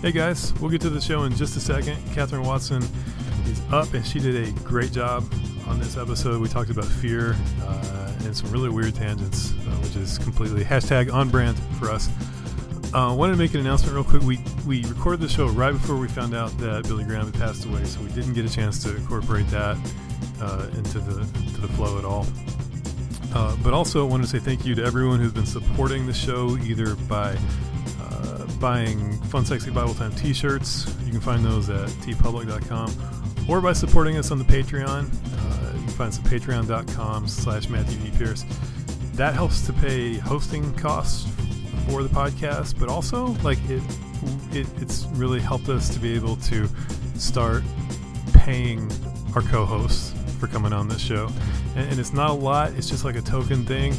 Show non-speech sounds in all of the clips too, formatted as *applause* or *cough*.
Hey guys, we'll get to the show in just a second. Catherine Watson is up and she did a great job on this episode. We talked about fear uh, and some really weird tangents, uh, which is completely hashtag on brand for us. I uh, wanted to make an announcement real quick. We we recorded the show right before we found out that Billy Graham had passed away, so we didn't get a chance to incorporate that uh, into the to the flow at all. Uh, but also, I wanted to say thank you to everyone who's been supporting the show, either by buying Fun Sexy Bible Time t shirts. You can find those at teepublic.com or by supporting us on the Patreon. Uh, you can find us at patreon.com slash Matthew D. Pierce. That helps to pay hosting costs for the podcast, but also like it, it it's really helped us to be able to start paying our co-hosts for coming on this show. And, and it's not a lot, it's just like a token thing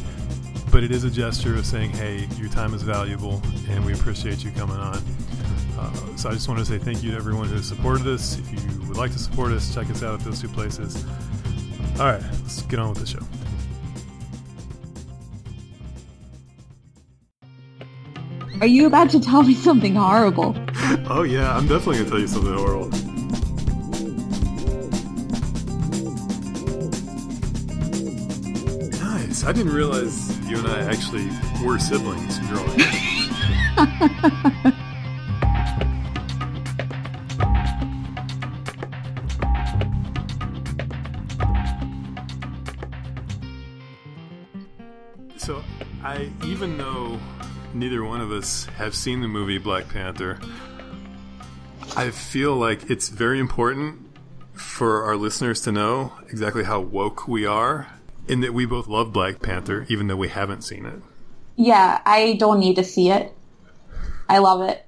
but it is a gesture of saying, hey, your time is valuable and we appreciate you coming on. Uh, so I just want to say thank you to everyone who has supported us. If you would like to support us, check us out at those two places. All right, let's get on with the show. Are you about to tell me something horrible? oh, yeah, I'm definitely going to tell you something horrible. Nice. I didn't realize you and I actually were siblings growing *laughs* up. so, I even though neither one of us have seen the movie Black Panther, I feel like it's very important for our listeners to know exactly how woke we are in that we both love Black Panther, even though we haven't seen it. Yeah, I don't need to see it. I love it.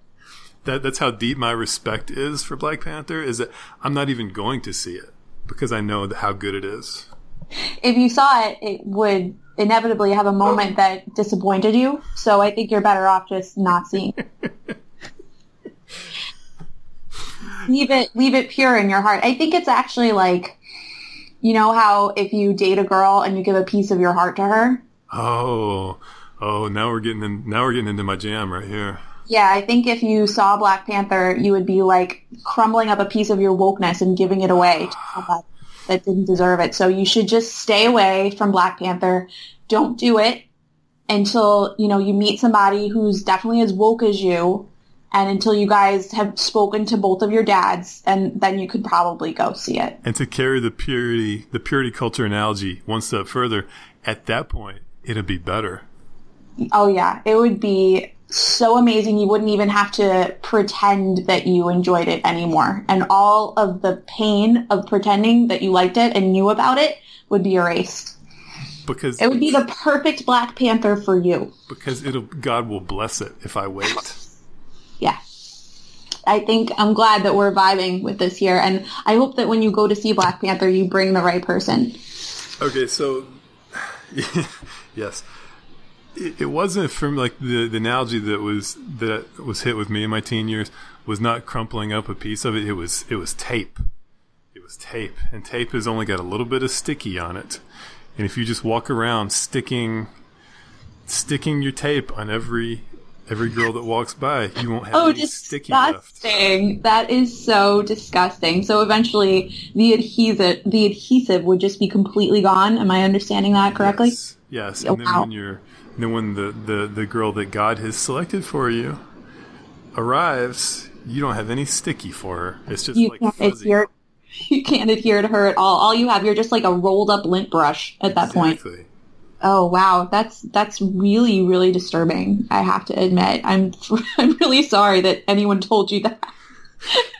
That that's how deep my respect is for Black Panther. Is that I'm not even going to see it because I know how good it is. If you saw it, it would inevitably have a moment that disappointed you. So I think you're better off just not seeing. *laughs* leave it leave it pure in your heart. I think it's actually like you know how if you date a girl and you give a piece of your heart to her? Oh, oh, now we're getting in, now we're getting into my jam right here. Yeah, I think if you saw Black Panther, you would be like crumbling up a piece of your wokeness and giving it away to somebody that didn't deserve it. So you should just stay away from Black Panther. Don't do it until, you know, you meet somebody who's definitely as woke as you and until you guys have spoken to both of your dads and then you could probably go see it. And to carry the purity the purity culture analogy one step further at that point it'd be better. Oh yeah. It would be so amazing. You wouldn't even have to pretend that you enjoyed it anymore. And all of the pain of pretending that you liked it and knew about it would be erased. Because it would be the perfect black panther for you. because it'll god will bless it if i wait yeah. I think I'm glad that we're vibing with this here, and I hope that when you go to see Black Panther, you bring the right person. Okay, so *laughs* yes, it, it, wasn't from like the, the analogy that was that was hit with me in my teen years was not crumpling up a piece of it. It was it was tape. It was tape, and tape has only got a little bit of sticky on it, and if you just walk around sticking sticking your tape on every every girl that walks by, you won't have oh, any sticky left. That is so disgusting. So eventually, the adhesive the adhesive would just be completely gone. Am I understanding that correctly? Yes. yes. Oh, and then wow. when you're then when the, the the girl that God has selected for you arrives, you don't have any sticky for her. It's just you like can't fuzzy. Adhere, *laughs* you can't adhere to her at all. All you have, you're just like a rolled up lint brush at that exactly. point. Oh wow, that's that's really really disturbing. I have to admit, I'm *laughs* I'm really sorry that anyone told you that.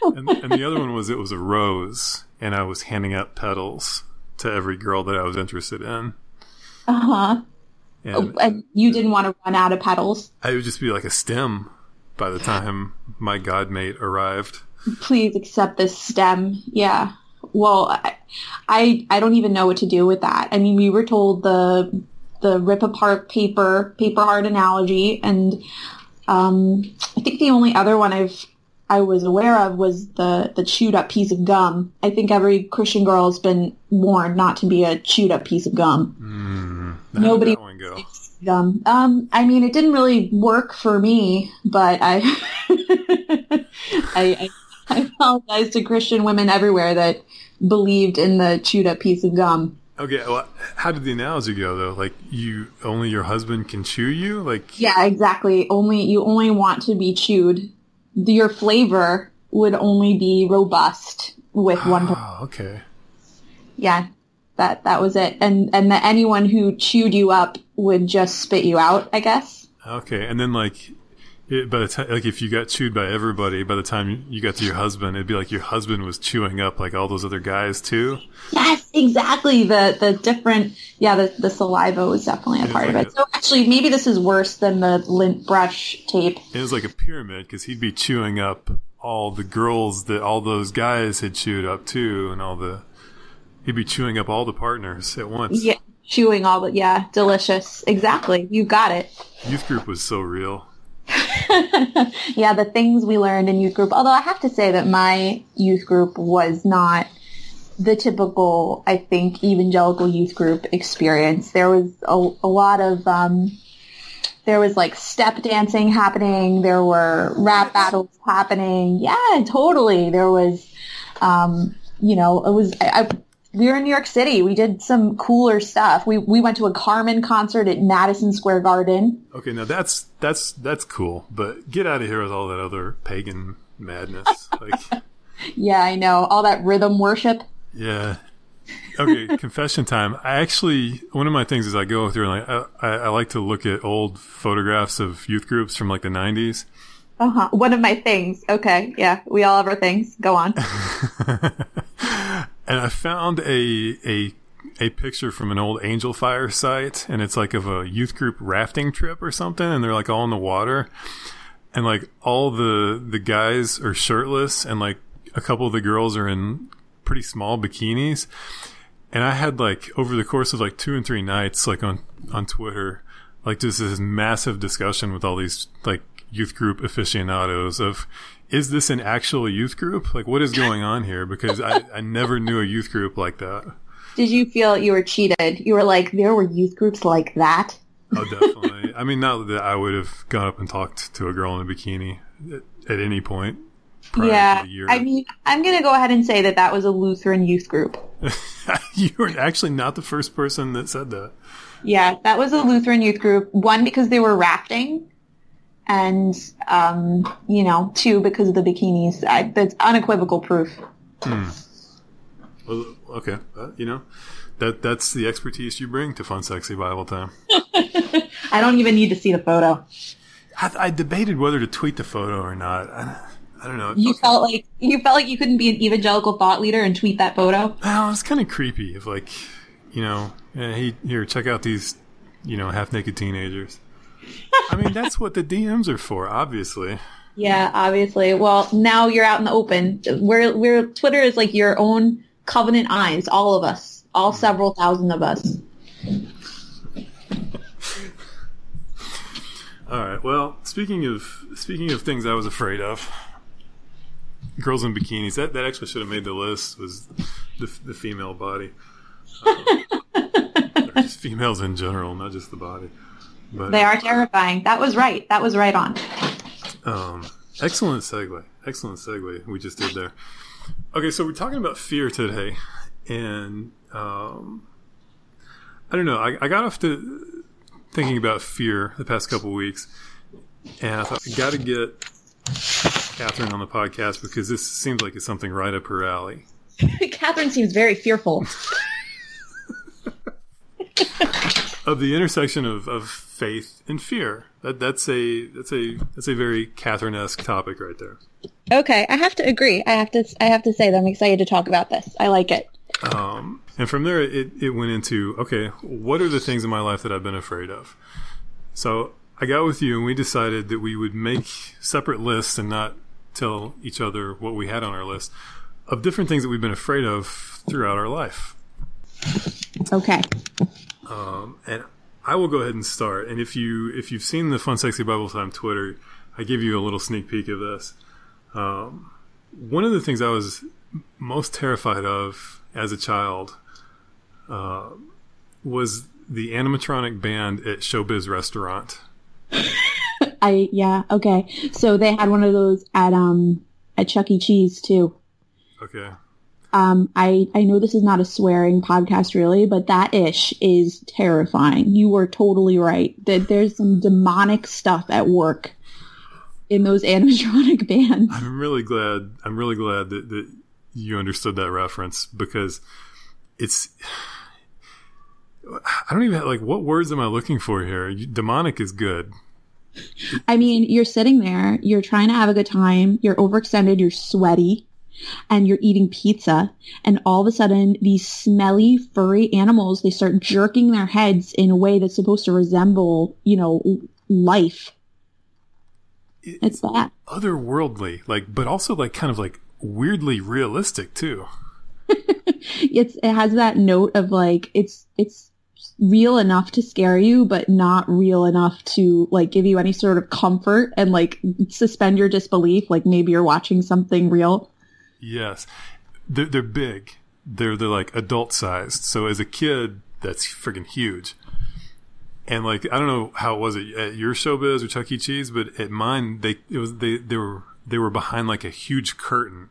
and, and, the other one was it was a rose, and I was handing out petals to every girl that I was interested in. Uh huh. And, oh, and you didn't want to run out of petals. I would just be like a stem by the time my godmate arrived. Please accept this stem. Yeah. Well, I, I I don't even know what to do with that. I mean, we were told the the rip apart paper paper heart analogy, and um, I think the only other one I've I was aware of was the the chewed up piece of gum. I think every Christian girl has been warned not to be a chewed up piece of gum. Mm, Nobody gum. Um, I mean, it didn't really work for me, but I *laughs* I, I, I apologize to Christian women everywhere that believed in the chewed up piece of gum. Okay, well, how did the analogy go though? Like you only your husband can chew you? Like Yeah, exactly. Only you only want to be chewed. Your flavor would only be robust with ah, one. per- Oh, okay. Yeah, that that was it. And and that anyone who chewed you up would just spit you out. I guess. Okay, and then like, it, by the time, like if you got chewed by everybody, by the time you got to your husband, it'd be like your husband was chewing up like all those other guys too. Yes, exactly. The the different yeah, the, the saliva was definitely a It's part of it. a- So actually maybe this is worse than the lint brush tape. It was like a pyramid because he'd be chewing up all the girls that all those guys had chewed up too, and all the he'd be chewing up all the partners at once. Yeah, chewing all the yeah, delicious. Exactly. You got it. Youth group was so real. *laughs* yeah, the things we learned in youth group. Although I have to say that my youth group was not the typical, I think, evangelical youth group experience. There was a, a lot of, um, there was like step dancing happening. There were rap battles happening. Yeah, totally. There was, um, you know, it was, I, I we were in New York City. We did some cooler stuff. We we went to a Carmen concert at Madison Square Garden. Okay, now that's that's that's cool, but get out of here with all that other pagan madness. like, *laughs* Yeah, I know. All that rhythm worship. yeah. Okay, *laughs* confession time. I actually one of my things is I go through and like I, I, I like to look at old photographs of youth groups from like the '90s. Uh huh. One of my things. Okay. Yeah. We all have our things. Go on. *laughs* and I found a a a picture from an old Angelfire site, and it's like of a youth group rafting trip or something, and they're like all in the water, and like all the the guys are shirtless, and like a couple of the girls are in pretty small bikinis, and I had like over the course of like two and three nights, like on on Twitter, like just this massive discussion with all these like youth group aficionados of is this an actual youth group? Like what is going on here? Because I, I never knew a youth group like that. Did you feel you were cheated? You were like, there were youth groups like that? Oh, definitely. I mean, not that I would have gone up and talked to a girl in a bikini at, at any point. Yeah. To the year. I mean, I'm going to go ahead and say that that was a Lutheran youth group. *laughs* you were actually not the first person that said that. Yeah. That was a Lutheran youth group. One, because they were rafting. And, um, you know, two, because of the bikinis. I, that's unequivocal proof. Well, okay, uh, you know, that that's the expertise you bring to Fun Sexy Bible Time. *laughs* I don't even need to see the photo. I, I debated whether to tweet the photo or not. I, I don't know. You felt like you felt like you couldn't be an evangelical thought leader and tweet that photo. Well, it's kind of creepy. If like, you know, yeah, he, here, check out these, you know, half naked teenagers. I mean, that's what the DMs are for, obviously. Yeah, obviously. Well, now you're out in the open. We're we're Twitter is like your own covenant eyes, all of us, all several thousand of us. All right. Well, speaking of speaking of things I was afraid of, girls in bikinis. That that actually should have made the list. Was the the female body, um, *laughs* just females in general, not just the body. But They are terrifying. That was right. That was right on. Um, excellent segue. Excellent segue we just did there. Okay, so we're talking about fear today, and um, I don't know. I, I got off to thinking about fear the past couple weeks, and I thought I got to get Catherine on the podcast because this seems like it's something right up her alley. *laughs* Catherine seems very fearful. *laughs* Of the intersection of, of faith and fear. That that's a that's a that's a very Catherine esque topic right there. Okay, I have to agree. I have to. I have to say that I'm excited to talk about this. I like it. Um, and from there, it, it went into okay, what are the things in my life that I've been afraid of? So I got with you, and we decided that we would make separate lists and not tell each other what we had on our list of different things that we've been afraid of throughout our life. Okay. Um, and I will go ahead and start. And if you if you've seen the Fun Sexy Bible Time Twitter, I give you a little sneak peek of this. Um, one of the things I was most terrified of as a child uh, was the animatronic band at Showbiz Restaurant. *laughs* I yeah okay. So they had one of those at um at Chuck E. Cheese too. Okay. Um, I, I know this is not a swearing podcast really, but that ish is terrifying. You were totally right. That there's some demonic stuff at work in those *laughs* animatronic bands. I'm really glad. I'm really glad that, that you understood that reference because it's. *sighs* I don't even have, like what words am I looking for here? Demonic is good. I mean, you're sitting there, you're trying to have a good time, you're overextended, you're sweaty, and you're eating pizza, and all of a sudden these smelly, furry animals they start jerking their heads in a way that's supposed to resemble, you know, life. It's that otherworldly, like, but also like kind of like weirdly realistic too. *laughs* it's it has that note of like it's it's real enough to scare you, but not real enough to like give you any sort of comfort and like suspend your disbelief. Like maybe you're watching something real. Yes, they're, they're big. They're they're like adult sized. So as a kid, that's freaking huge. And like I don't know how it was at your showbiz or Chuck E. Cheese, but at mine they it was they they were they were behind like a huge curtain,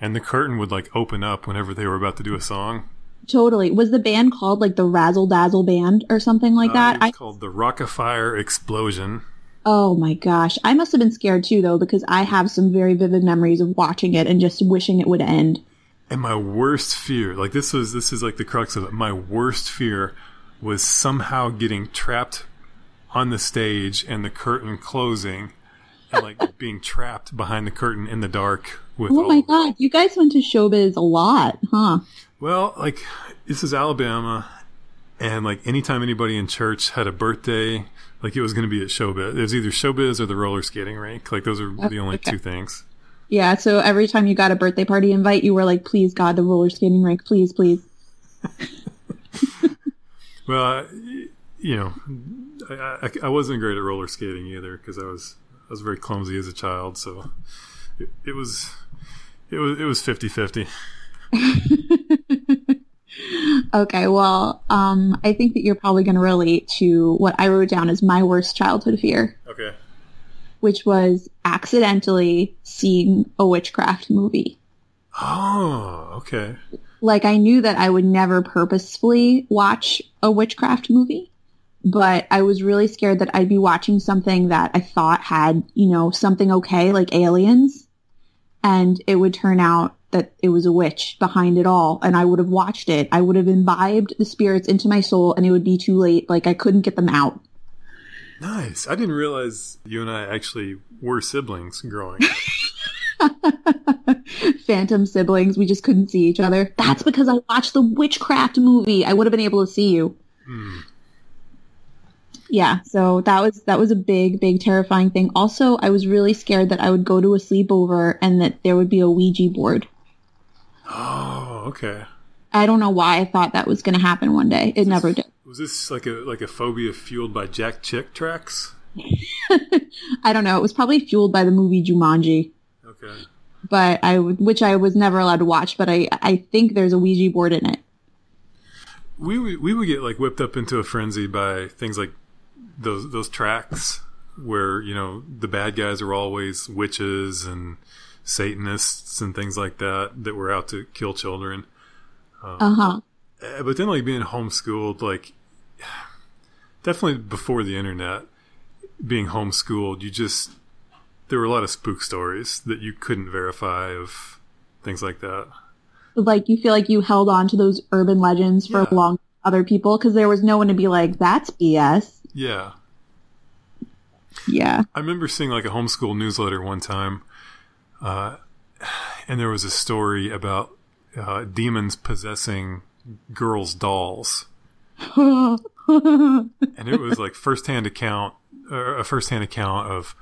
and the curtain would like open up whenever they were about to do a song. Totally. Was the band called like the Razzle Dazzle Band or something like that? Uh, it's I- called the Rockafire Explosion. Oh my gosh. I must have been scared too though because I have some very vivid memories of watching it and just wishing it would end. And my worst fear, like this was this is like the crux of it. My worst fear was somehow getting trapped on the stage and the curtain closing and like *laughs* being trapped behind the curtain in the dark with Oh my god, you guys went to showbiz a lot, huh? Well, like this is Alabama, and like anytime anybody in church had a birthday, like it was going to be at showbiz. It was either showbiz or the roller skating rink. Like those are oh, the only okay. two things. Yeah. So every time you got a birthday party invite, you were like, "Please God, the roller skating rink, please, please." *laughs* well, you know, I, I, I, wasn't great at roller skating either because I was I was very clumsy as a child. So it, it was it was it was 50-50. *laughs* okay, well, um, I think that you're probably going to relate to what I wrote down as my worst childhood fear. Okay. Which was accidentally seeing a witchcraft movie. Oh, okay. Like I knew that I would never purposefully watch a witchcraft movie, but I was really scared that I'd be watching something that I thought had, you know, something okay, like aliens, and it would turn out that it was a witch behind it all and I would have watched it. I would have imbibed the spirits into my soul and it would be too late. Like I couldn't get them out. Nice. I didn't realize you and I actually were siblings growing up. *laughs* Phantom siblings. We just couldn't see each other. That's because I watched the witchcraft movie. I would have been able to see you. Hmm. Yeah, so that was that was a big, big terrifying thing. Also, I was really scared that I would go to a sleepover and that there would be a Ouija board. Oh, okay. I don't know why I thought that was going to happen one day. It was never this, did. Was this like a like a phobia fueled by Jack Chick tracks? *laughs* I don't know. It was probably fueled by the movie Jumanji. Okay. But I which I was never allowed to watch, but I I think there's a Ouija board in it. We we would get like whipped up into a frenzy by things like those those tracks where you know the bad guys are always witches and Satanists and things like that that were out to kill children. Um, uh-huh. Eh, but then, like being homeschooled, like *sighs* definitely before the internet, being homeschooled, you just there were a lot of spook stories that you couldn't verify of things like that. Like you feel like you held on to those urban legends for yeah. long other people because there was no one to be like, "That's BS." Yeah. Yeah. I remember seeing like a homeschool newsletter one time uh, and there was a story about uh, demons possessing girls' dolls. *laughs* and it was like firsthand account, or a firsthand account of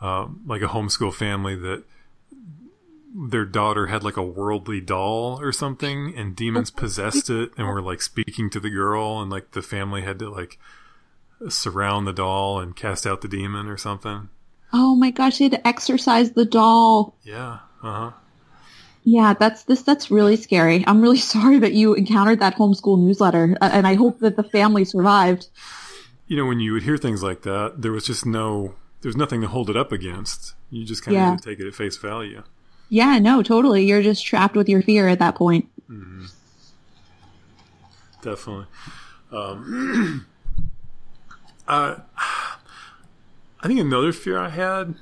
um, like a homeschool family that their daughter had like a worldly doll or something, and demons possessed it and were like speaking to the girl, and like the family had to like surround the doll and cast out the demon or something. Oh my gosh, they had to exorcise the doll. Yeah. Uh huh. Yeah, that's this. That's really scary. I'm really *laughs* sorry that you encountered that homeschool newsletter, uh, and I hope that the family survived. You know, when you would hear things like that, there was just no, there was nothing to hold it up against. You just kind of yeah. take it at face value. Yeah, no, totally. You're just trapped with your fear at that point. Mm-hmm. Definitely. Um, *clears throat* uh, I think another fear I had,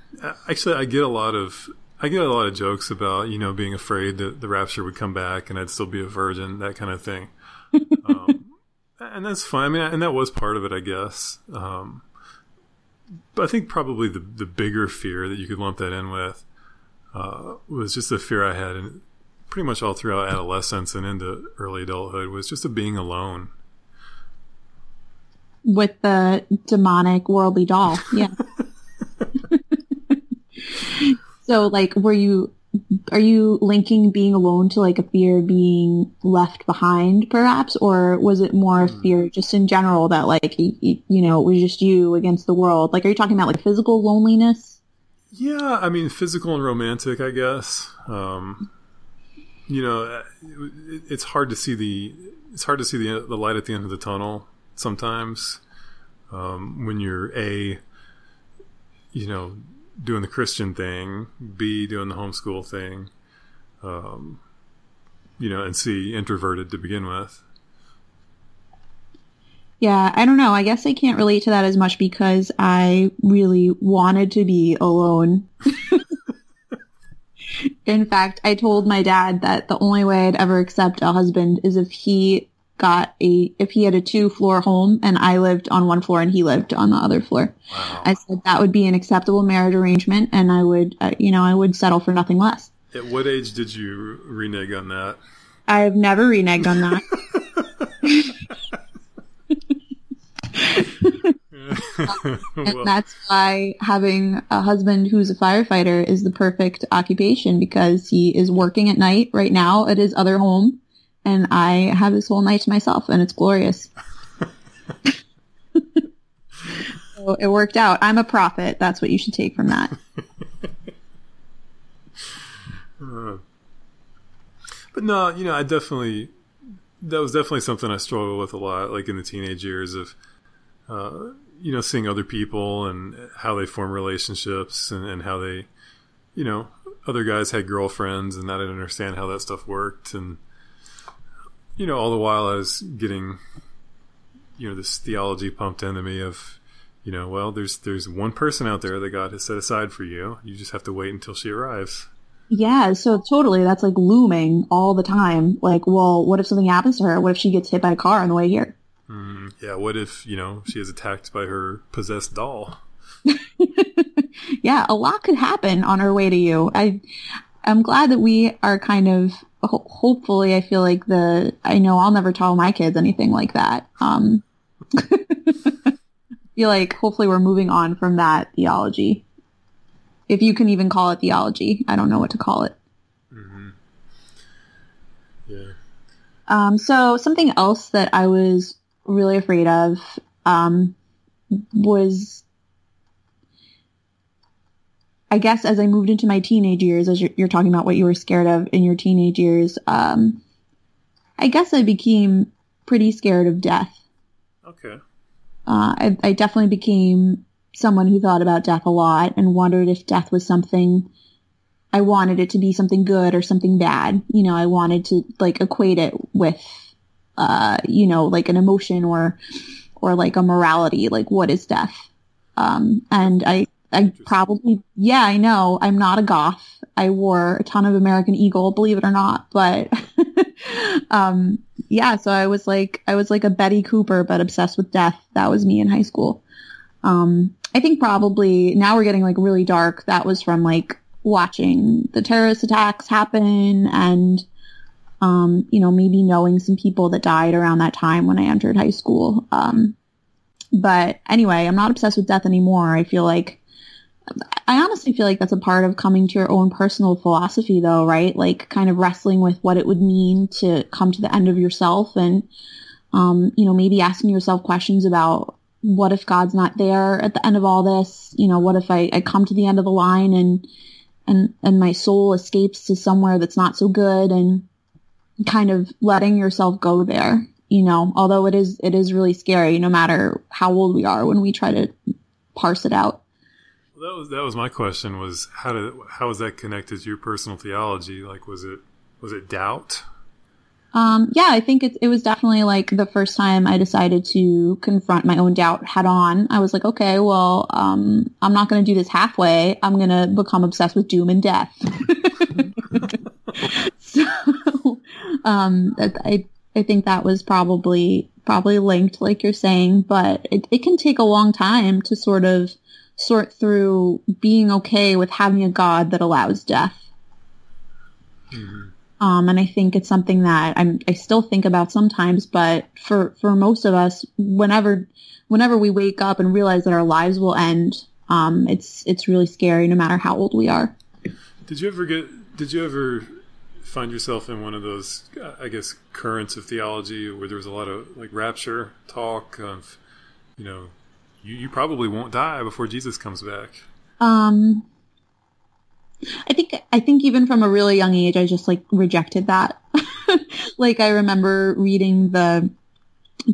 actually, I get a lot of, I get a lot of jokes about, you know, being afraid that the rapture would come back and I'd still be a virgin, that kind of thing. *laughs* um, and that's fine. I mean, and that was part of it, I guess. Um, but I think probably the the bigger fear that you could lump that in with uh, was just the fear I had, and pretty much all throughout adolescence and into early adulthood was just of being alone with the demonic worldly doll. Yeah. *laughs* so, like, were you are you linking being alone to like a fear of being left behind perhaps? Or was it more a fear just in general that like you, you know it was just you against the world? Like are you talking about like physical loneliness? Yeah i mean physical and romantic i guess. Um, you know it, it's hard to see the it's hard to see the, the light at the end of the tunnel sometimes um, when you're a you know doing the Christian thing, B doing the homeschool thing, um, you know, and C introverted to begin with. Yeah, I don't know. I guess I can't relate to that as much because I really wanted to be alone. *laughs* In fact, I told my dad that the only way I'd ever accept a husband is if he got a if he had a two floor home and I lived on one floor and he lived on the other floor. Wow. I said that would be an acceptable marriage arrangement and I would uh, you know I would settle for nothing less. At what age did you renege on that? I've never reneged on that. *laughs* and that's why having a husband who's a firefighter is the perfect occupation because he is working at night right now at his other home and I have this whole night to myself, and it's glorious. *laughs* so it worked out. I'm a prophet. That's what you should take from that. uh, *laughs* but no, you know, I definitely that was definitely something I struggled with a lot, like in the teenage years of, uh, you know, seeing other people and how they form relationships and, and how they, you know, other guys had girlfriends and I didn't understand how that stuff worked and you know, all the while I was getting, you know, this theology pumped into me of, you know, well, there's there's one person out there that God has set aside for you. You just have to wait until she arrives. Yeah, so totally, that's like looming all the time. Like, well, what if something happens to her? What if she gets hit by a car on the way here? Mm, yeah, what if you know she is attacked by her possessed doll? *laughs* yeah, a lot could happen on her way to you. I, I'm glad that we are kind of ho- hopefully I feel like the, I know I'll never tell my kids anything like that. Um, *laughs* feel like hopefully we're moving on from that theology. If you can even call it theology. I don't know what to call it. Mm-hmm. Yeah. Um, so something else that I was really afraid of, um, was I guess as I moved into my teenage years, as you're, you're talking about what you were scared of in your teenage years, um, I guess I became pretty scared of death. Okay. Uh, I, I definitely became someone who thought about death a lot and wondered if death was something I wanted it to be something good or something bad. You know, I wanted to like equate it with, uh, you know, like an emotion or, or like a morality. Like, what is death? Um, and I, I probably, yeah, I know. I'm not a goth. I wore a ton of American Eagle, believe it or not. But, *laughs* um, yeah, so I was like, I was like a Betty Cooper, but obsessed with death. That was me in high school. Um, I think probably now we're getting like really dark. That was from like watching the terrorist attacks happen and, um, you know, maybe knowing some people that died around that time when I entered high school. Um, but anyway, I'm not obsessed with death anymore. I feel like I honestly feel like that's a part of coming to your own personal philosophy though, right? Like kind of wrestling with what it would mean to come to the end of yourself and, um, you know, maybe asking yourself questions about what if God's not there at the end of all this? You know, what if I, I come to the end of the line and, and, and my soul escapes to somewhere that's not so good and kind of letting yourself go there, you know, although it is, it is really scary no matter how old we are when we try to parse it out. Well, that was that was my question. Was how did how was that connected to your personal theology? Like, was it was it doubt? Um, yeah, I think it, it was definitely like the first time I decided to confront my own doubt head on. I was like, okay, well, um, I'm not going to do this halfway. I'm going to become obsessed with doom and death. *laughs* so, um, I, I think that was probably, probably linked, like you're saying, but it, it can take a long time to sort of sort through being okay with having a God that allows death. Mm-hmm. Um, and I think it's something that I'm, I still think about sometimes, but for, for most of us, whenever, whenever we wake up and realize that our lives will end, um, it's, it's really scary no matter how old we are. Did you ever get, did you ever find yourself in one of those, I guess, currents of theology where there was a lot of like rapture talk of, you know, you, you probably won't die before Jesus comes back? Um, I think I think even from a really young age, I just like rejected that. *laughs* like I remember reading the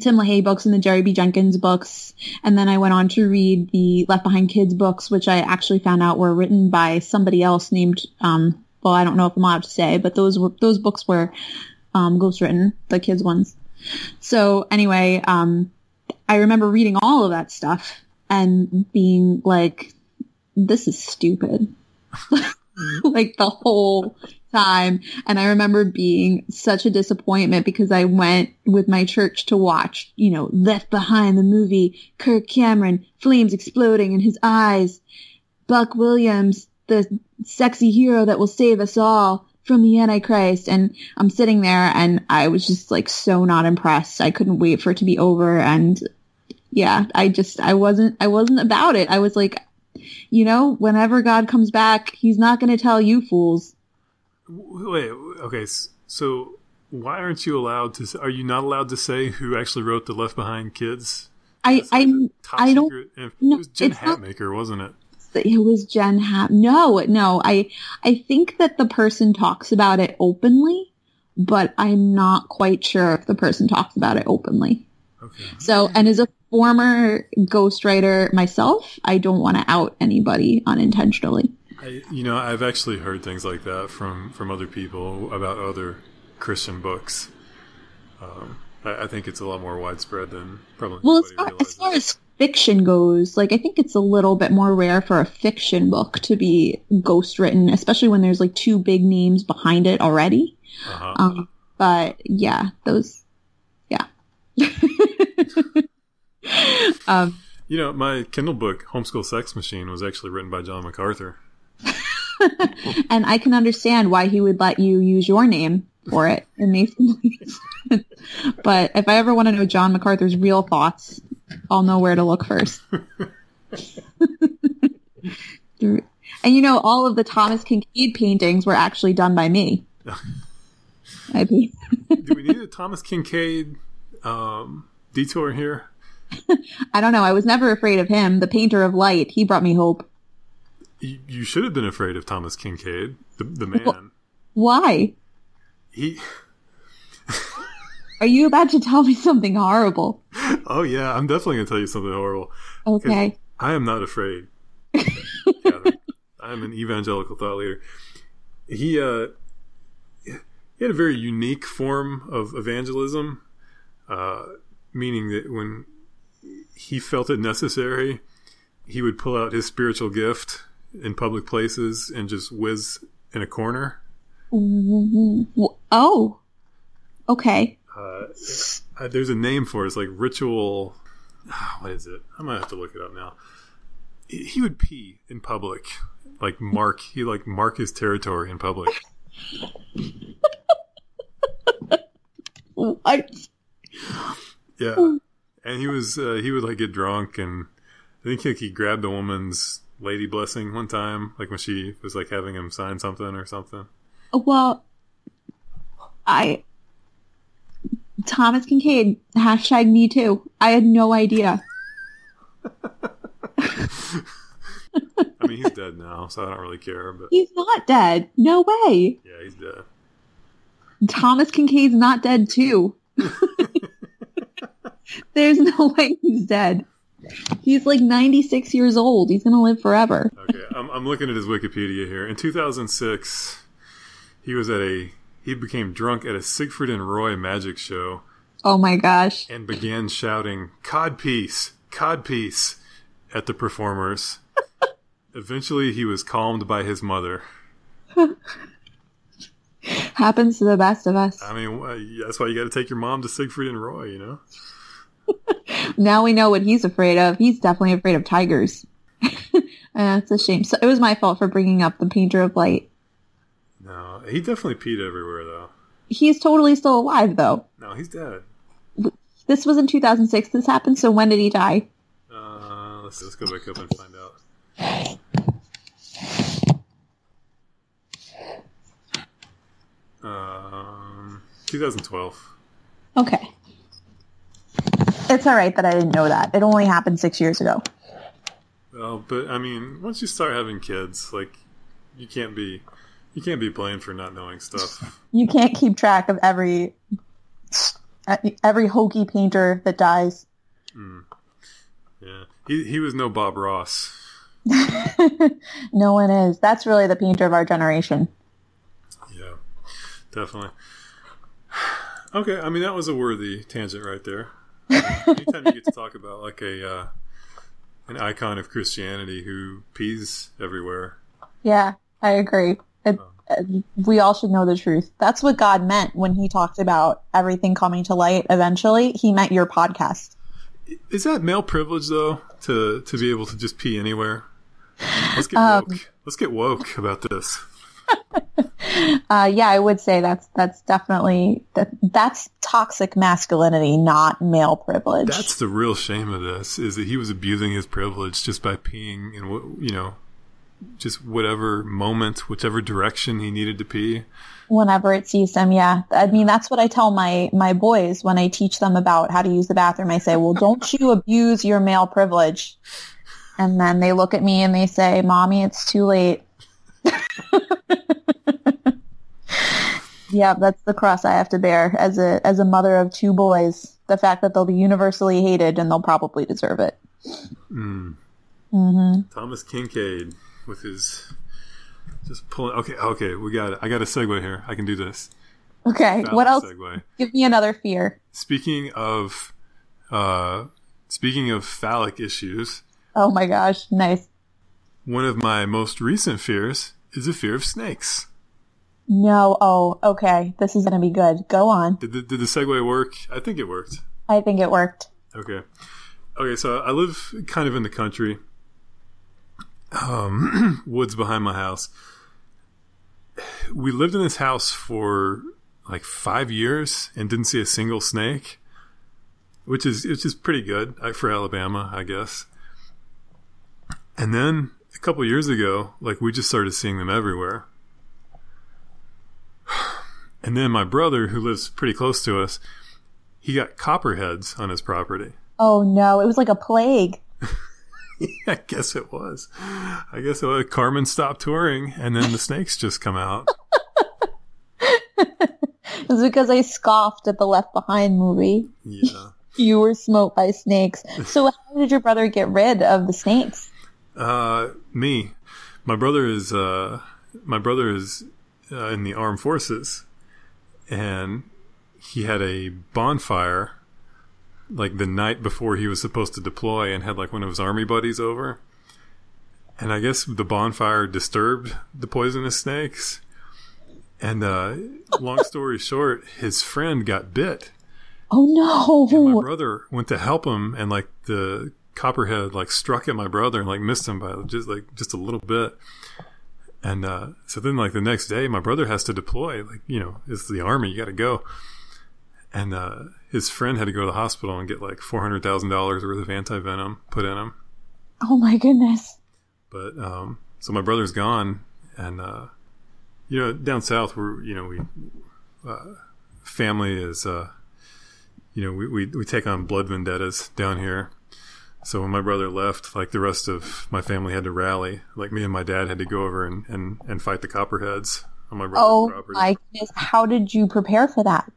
Tim LaHaye books and the Jerry B. Jenkins books, and then I went on to read the Left Behind Kids books, which I actually found out were written by somebody else named. Um, well, I don't know if I'm allowed to say, but those were those books were um, ghostwritten, the kids ones. So anyway, um, I remember reading all of that stuff and being like, "This is stupid." *laughs* like the whole time. And I remember being such a disappointment because I went with my church to watch, you know, Left Behind the movie, Kirk Cameron, flames exploding in his eyes, Buck Williams, the sexy hero that will save us all from the Antichrist. And I'm sitting there and I was just like so not impressed. I couldn't wait for it to be over. And yeah, I just, I wasn't, I wasn't about it. I was like, you know, whenever God comes back, he's not going to tell you fools. Wait, okay, so why aren't you allowed to? Are you not allowed to say who actually wrote the Left Behind Kids? I I I don't. no. It was Jen Hatmaker, not, wasn't it? It was Jen Hat. No, no. I I think that the person talks about it openly, but I'm not quite sure if the person talks about it openly. Okay. So, and as a former ghostwriter myself, I don't want to out anybody unintentionally. I, you know, I've actually heard things like that from from other people about other Christian books. Um, I, I, think it's a lot more widespread than probably. Well, as far, as far, as fiction goes, like I think it's a little bit more rare for a fiction book to be ghost written, especially when there's like two big names behind it already. Uh-huh. Um, but yeah, those. *laughs* um, you know, my Kindle book, Homeschool Sex Machine, was actually written by John MacArthur. *laughs* and I can understand why he would let you use your name for it *laughs* in these but if I ever want to know John MacArthur's real thoughts, I'll know where to look first. and you know, all of the Thomas Kinkade paintings were actually done by me. Do we need a Thomas Kinkade um, detour here? *laughs* I don't know. I was never afraid of him. The painter of light. He brought me hope. You, you should have been afraid of Thomas Kinkade, the, the man. Why? He. *laughs* Are you about to tell me something horrible? Oh yeah, I'm definitely going to tell you something horrible. Okay. I am not afraid. *laughs* I'm an evangelical thought leader. He uh, he had a very unique form of evangelism, uh, meaning that when he felt it necessary, he would pull out his spiritual gift in public places and just whiz in a corner. Oh, okay. Uh, there's a name for it. It's like ritual. What is it? I might have to look it up now. He would pee in public, like mark. He like mark his territory in public. *laughs* what? Yeah and he was uh, he would like get drunk and I think like, he grabbed a woman's lady blessing one time, like when she was like having him sign something or something. Well, I Thomas Kinkade hashtag me too. I had no idea. *laughs* I mean, he's dead now, so I don't really care. But he's not dead. No way. Yeah, he's dead. Thomas Kinkade's not dead too. *laughs* *laughs* There's no *laughs* way he's dead. He's like 96 years old. He's gonna live forever. Okay, I'm, I'm looking at his Wikipedia here. In 2006, he was at a he became drunk at a Siegfried and Roy magic show Oh my gosh. and began shouting "codpiece, codpiece" at the performers. *laughs* Eventually, he was calmed by his mother. Happens to the best of us. I mean, that's why you got to take your mom to Siegfried and Roy. You know. Now we know what he's afraid of. He's definitely afraid of tigers. *laughs* Uh, it's a shame. So it was my fault for bringing up the painter of light. No, he definitely peed everywhere though. He's totally still alive though. No, he's dead. This was in 2006. This happened. So when did he die? Uh, let's let's go back up and find out. Um, 2012. Okay. It's all right that I didn't know that. It only happened six years ago. Well, but I mean, once you start having kids, like you can't be you can't be blamed for not knowing stuff. *laughs* You can't keep track of every every hokey painter that dies. Hmm. Yeah, he he was no Bob Ross. *laughs* No one is. That's really the painter of our generation. Yeah, definitely. *sighs* Okay, I mean that was a worthy tangent right there. Anytime you get to talk about like a uh, an icon of Christianity who pees everywhere, Yeah, I agree. It, uh, we all should know the truth. That's what God meant when he talked about everything coming to light eventually. He meant your podcast. is that male privilege though to to be able to just pee anywhere? Let's get Um, woke. Let's get woke about this. *laughs* Uh, yeah, I would say that's that's definitely that that's toxic masculinity, not male privilege. That's the real shame of this is that he was abusing his privilege just by peeing in what you know, just whatever moment, whichever direction he needed to pee. Whenever it sees them, yeah. I mean, that's what I tell my my boys when I teach them about how to use the bathroom. I say, well, don't you abuse your male privilege. And then they look at me and they say, "Mommy, it's too late." Yeah, that's the cross I have to bear as a as a mother of two boys. The fact that they'll be universally hated and they'll probably deserve it. Thomas Kinkade with his just pulling. Okay, okay, we got it. I got a segue here. I can do this. Okay, what else? Segue. Give me another fear. Speaking of, uh, speaking of phallic issues, Oh my gosh, nice. One of my most recent fears is a fear of snakes. No, oh, okay. This is gonna be good. Go on. Did the, did the segue work? I think it worked. I think it worked. Okay. Okay, so I live kind of in the country. Um, *clears throat* woods behind my house. We lived in this house for like five years and didn't see a single snake, which is which is pretty good uh, for Alabama, I guess. And then a couple years ago, like we just started seeing them everywhere. *sighs* And then my brother, who lives pretty close to us, he got copperheads on his property. Oh no, it was like a plague. *laughs* I guess it was. I guess it was. Carmen stopped touring, and then the snakes just come out. *laughs* It was because I scoffed at the Left Behind movie. Yeah. *laughs* You were smoked by snakes. So how did your brother get rid of the snakes? Uh, me, my brother is. Uh, my brother is uh, in the armed forces, and he had a bonfire like the night before he was supposed to deploy, and had like one of his army buddies over. And I guess the bonfire disturbed the poisonous snakes. And uh, long story *laughs* short, his friend got bit. Oh no! And my brother went to help him, and like the copperhead like struck at my brother and like missed him by just like just a little bit. And uh, so then like the next day, my brother has to deploy. Like you know, it's the army, you got to go. And uh, his friend had to go to the hospital and get like four hundred thousand dollars worth of anti venom put in him. Oh my goodness. But um, so my brother's gone, and uh, you know, down south, we're you know we uh, family is uh, you know we, we we take on blood vendettas down here. So when my brother left, like the rest of my family had to rally. Like me and my dad had to go over and and, and fight the copperheads on my brother's Oh property. my goodness. How did you prepare for that?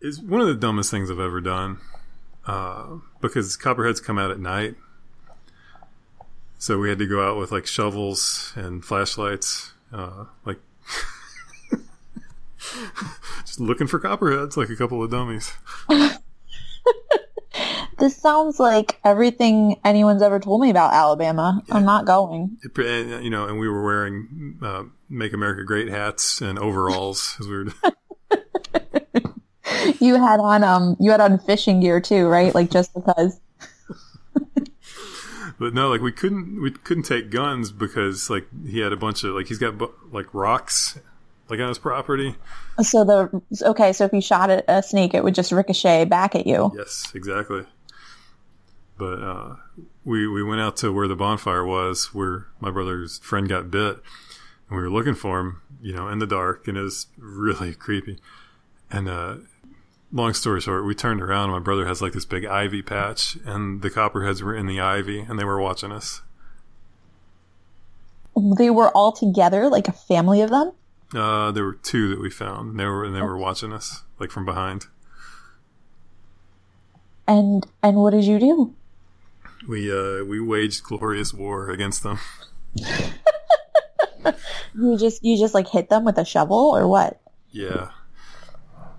It's one of the dumbest things I've ever done. Uh, because copperheads come out at night So we had to go out with like shovels and flashlights, uh, like *laughs* just looking for copperheads, like a couple of dummies. *laughs* This sounds like everything anyone's ever told me about Alabama. I'm not going. It, and, you know, and we were wearing uh, "Make America Great" hats and overalls. As we were, *laughs* You had on um you had on fishing gear too, right? Like just because. but no, like we couldn't we couldn't take guns because like he had a bunch of like he's got like rocks like on his property. So the okay, so if you shot at a snake, it would just ricochet back at you. Yes, exactly. But uh, we we went out to where the bonfire was, where my brother's friend got bit, and we were looking for him, you know, in the dark, and it was really *laughs* creepy. And uh, long story short, we turned around, and my brother has like this big ivy patch, and the copperheads were in the ivy, and they were watching us. They were all together, like a family of them. Uh, there were two that we found. They were and they were watching us like from behind. And and what did you do? We uh we waged glorious war against them. *laughs* *laughs* You just you just like hit them with a shovel or what? Yeah,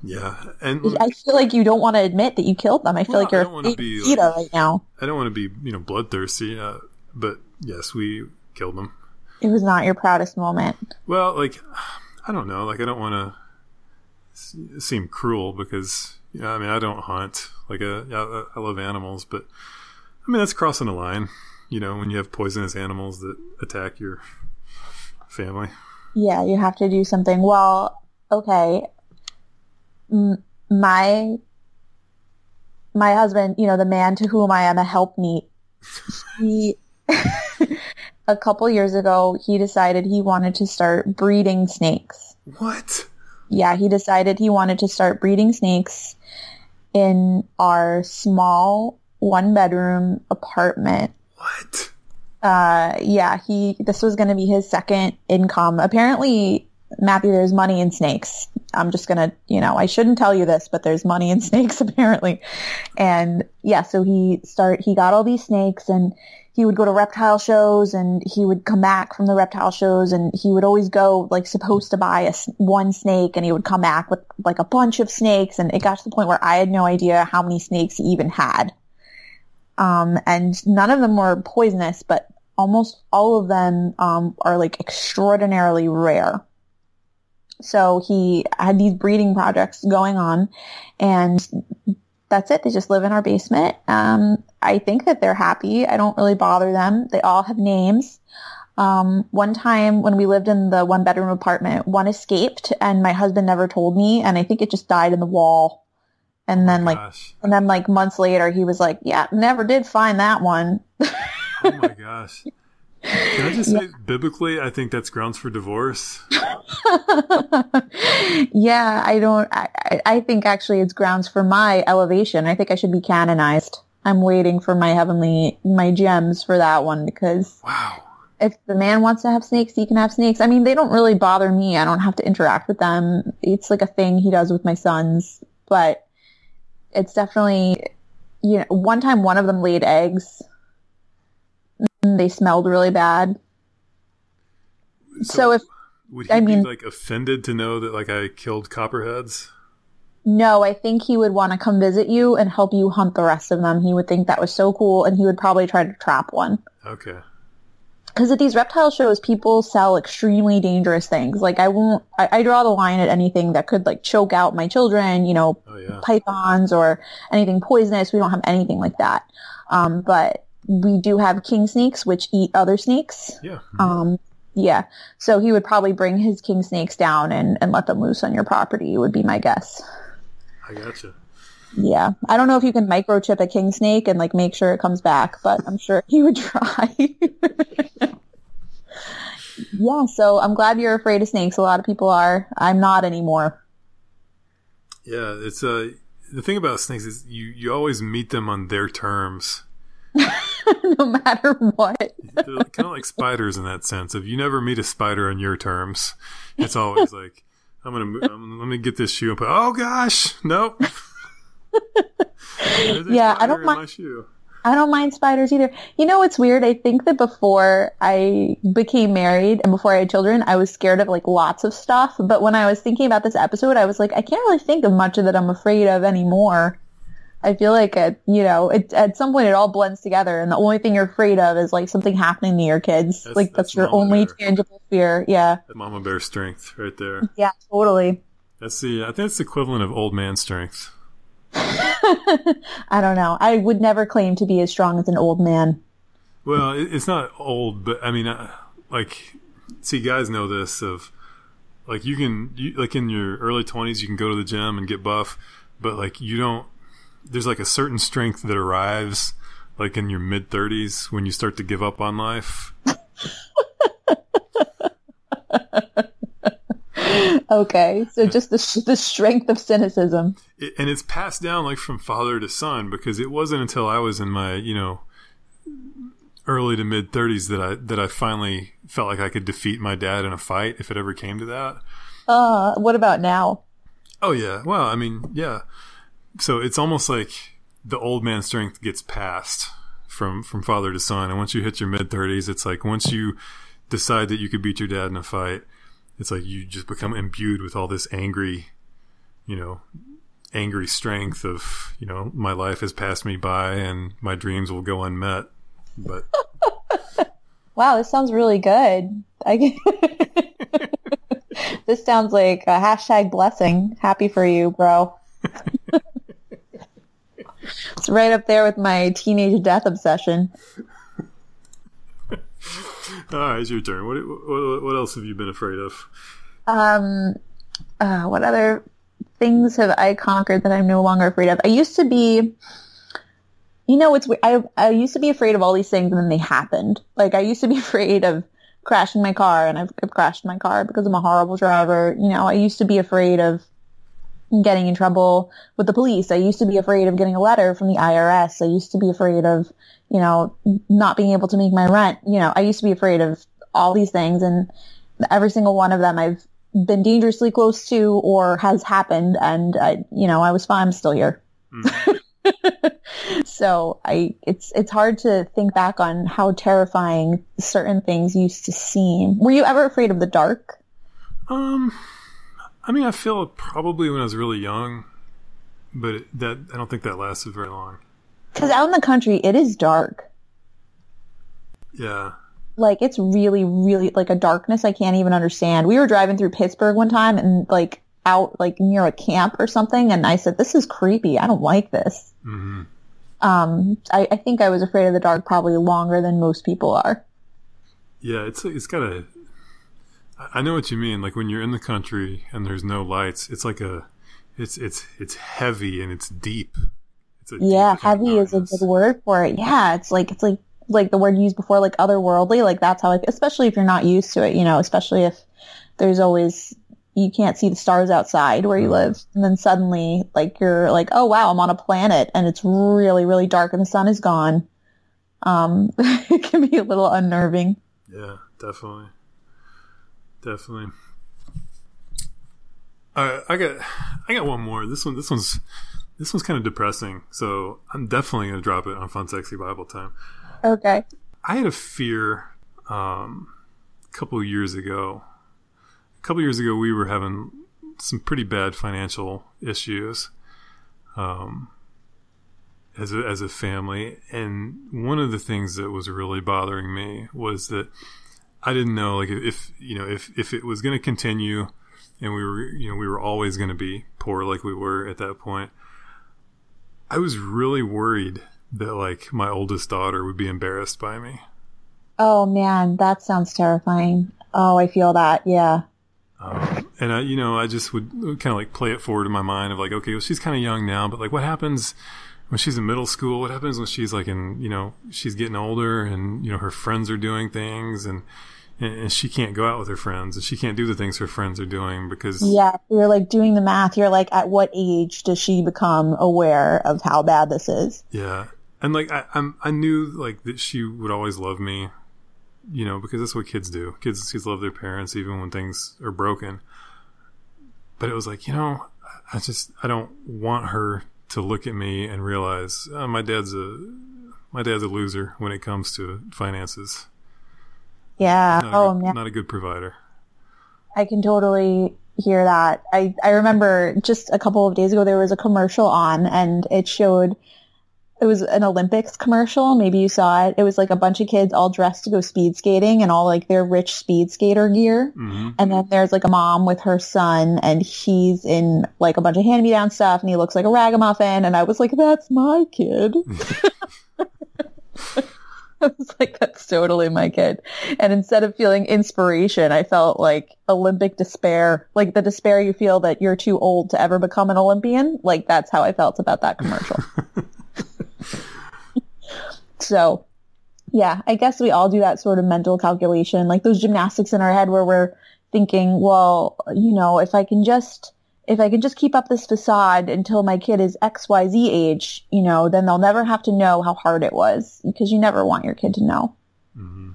yeah, and I feel like you don't want to admit that you killed them. I feel Well, like you're a be, like- right now. I don't want to be you know bloodthirsty, uh, but yes, we killed them. It was not your proudest moment. Well, like I don't know, like I don't want to seem cruel because you know, I mean I don't hunt. Like uh, I love animals, but I mean that's crossing a line. You know, when you have poisonous animals that attack your family. Yeah, you have to do something. Well, okay. M- my my husband, you know, the man to whom I am a helpmeet, he *laughs* a couple years ago he decided he wanted to start breeding snakes. What? Yeah, he decided he wanted to start breeding snakes in our small one bedroom apartment. What? uh yeah he this was going to be his second income. Apparently matthew there's money in snakes. I'm just going to you know i shouldn't tell you this but there's money in *laughs* snakes apparently. And yeah so he start he got all these snakes and he would go to reptile shows and he would come back from the reptile shows and he would always go like supposed to buy a one snake and he would come back with like a bunch of snakes and it got to the point where i had no idea how many snakes he even had um, and none of them were poisonous, but almost all of them um, are like extraordinarily rare. So he had these breeding projects going on, and that's it. They just live in our basement. Um, I think that they're happy. I don't really bother them. They all have names. Um, one time when we lived in the one bedroom apartment, one escaped, and my husband never told me, and I think it just died in the wall. And then oh, like Gosh. and then like months later, he was like, "Yeah, never did find that one." Oh my gosh. Can I *laughs* just say, biblically, I think that's grounds for divorce. *laughs* yeah, I don't. I- I think actually it's grounds for my elevation. I think I should be canonized. I'm waiting for my heavenly my gems for that one because Wow. if the man wants to have snakes, he can have snakes. I mean, they don't really bother me. I don't have to interact with them. It's like a thing he does with my sons, but it's definitely you know. One time, one of them laid eggs. and They smelled really bad. So if would he I mean- be like offended to know that like I killed copperheads? No, I think he would want to come visit you and help you hunt the rest of them. He would think that was so cool, and he would probably try to trap one. Okay. Because at these reptile shows, people sell extremely dangerous things. Like I won't, I, I draw the line at anything that could like choke out my children. You know, Oh yeah. pythons or anything poisonous. We don't have anything like that. Um, but we do have king snakes, which eat other snakes. Yeah. Um, yeah. So he would probably bring his king snakes down and, and let them loose on your property. Would be my guess. I gotcha. Yeah. I don't know if you can microchip a king snake and like make sure it comes back, but I'm sure *laughs* he would try. *laughs* yeah, so I'm glad you're afraid of snakes. A lot of people are. I'm not anymore. Yeah, it's uh the thing about snakes is you you always meet them on their terms. *laughs* no matter what. They're kind of like spiders in that sense. If you never meet a spider on your terms, it's always like I'm gonna I'm, let me get this shoe and put. Oh gosh, nope. Yeah, I don't mind-. I don't mind spiders either. You know what's weird? I think that before I became married and before I had children, I was scared of like lots of stuff. But when I was thinking about this episode, I was like, I can't really think of much that I'm afraid of anymore. I feel like it, you know, it, at some point it all blends together, and the only thing you're afraid of is like something happening to your kids. That's- like that's that's, your Mama only Bear. tangible fear. Yeah, Mama bear strength right there. yeah, totally. That's the I think that's the equivalent of old man strength. *laughs* I don't know. I would never claim to be as strong as an old man. Well, it's not old, but I mean, uh, like, see, guys know this of like you can you, like in your early twenties you can go to the gym and get buff, but like you don't. There's like a certain strength that arrives like in your mid thirties when you start to give up on life. *laughs* Okay, so just the the strength of cynicism. it, and it's passed down like from father to son because it wasn't until I was in my you know early to mid 30s that I that I finally felt like I could defeat my dad in a fight if it ever came to that. Uh, what about now? Oh yeah, well I mean yeah, so it's almost like the old man strength gets passed from from father to son, and once you hit your mid 30s, it's like once you decide that you could beat your dad in a fight, it's like you just become imbued with all this angry, you know, angry strength of you know my life has passed me by and my dreams will go unmet but *laughs* Wow, this sounds really good. I *laughs* this sounds like a hashtag blessing. Happy for you, bro. *laughs* it's right up there with my teenage death obsession. All right *laughs* it's your turn what, what what else have you been afraid of Um, uh, what other things have I conquered that I'm no longer afraid of? I used to be, you know, it's I I used to be afraid of all these things and then they happened. Like I used to be *laughs* afraid of crashing my car and I've, I've crashed my car because I'm a horrible driver. You know, I used to be afraid of getting in trouble with the police. I used to be afraid of getting a letter from the IRS. I used to be afraid of, you know, not being able to make my rent. You know, I used to be afraid of all these things and every single one of them I've been dangerously close to or has happened and I, you know, I was fine. I'm still here. *laughs* so I, it's, it's hard to think back on how terrifying certain things used to seem. Were you ever afraid of the dark? Um, I mean, I feel it probably when I was really young, but it, that I don't think that lasted very long. Cause out in the country, it is dark. Yeah, Like it's really, really like a darkness I can't even understand. We were driving through Pittsburgh one time and like out like near a camp or something. And I said, this is creepy. I don't like this. hmm Um, I, I think I was afraid of the dark probably longer than most people are. yeah. It's it's got a. I know what you mean. Like when you're in the country and there's no lights, it's like a, it's it's it's heavy and it's deep. It's a Yeah, deep heavy is a good word for it. Yeah, it's like it's like like the word used before, like otherworldly. Like that's how, I, especially if you're not used to it, you know, especially if there's always you can't see the stars outside where you Mhm. live, and then suddenly like you're like, oh wow, I'm on a planet and it's really really dark and the sun is gone. Um, *laughs* it can be a little unnerving. Yeah, definitely, definitely. Right, I got I got one more. This one this one's this one's kind of depressing, so I'm definitely gonna drop it on Fun Sexy Bible Time. Okay. I had a fear um, a couple years ago. A couple years ago, we were having some pretty bad financial issues um, as a, as a family, and one of the things that was really bothering me was that I didn't know, like, if you know, if if it was going to continue, and we were, you know, we were always going to be poor, like we were at that point. I was really worried that like my oldest daughter would be embarrassed by me. Oh man, that sounds terrifying. Oh, I feel that. Yeah. Um, and I, you know, I just would kind of like play it forward in my mind of like, okay, well, she's kind of young now, but like, what happens when she's in middle school? What happens when she's like in, you know, she's getting older and you know her friends are doing things and and she can't go out with her friends and she can't do the things her friends are doing because Yeah, you're like doing the math. You're like, at what age does she become aware of how bad this is? Yeah, and like I, I'm, I knew like that she would always love me, you know, because that's what kids do. Kids, kids love their parents even when things are broken. But it was like, you know, I just I don't want her to look at me and realize oh, my dad's a my dad's a loser when it comes to finances. Yeah. Not oh good, man, not a good provider. I can totally hear that. I I remember just a couple of days ago there was a commercial on and it showed it was an Olympics commercial. Maybe you saw it. It was like a bunch of kids all dressed to go speed skating and all like their rich speed skater gear. hmm And then there's like a mom with her son and he's in like a bunch of hand-me-down stuff and he looks like a ragamuffin. And I was like, that's my kid. *laughs* *laughs* I was like, that's totally my kid. And instead of feeling inspiration, I felt like Olympic despair, like the despair you feel that you're too old to ever become an Olympian. Like that's how I felt about that commercial. *laughs* so yeah, I guess we all do that sort of mental calculation, like those gymnastics in our head where we're thinking, well, you know, if I can just, if I can just keep up this facade until my kid is XYZ age, you know, then they'll never have to know how hard it was because you never want your kid to know. hmm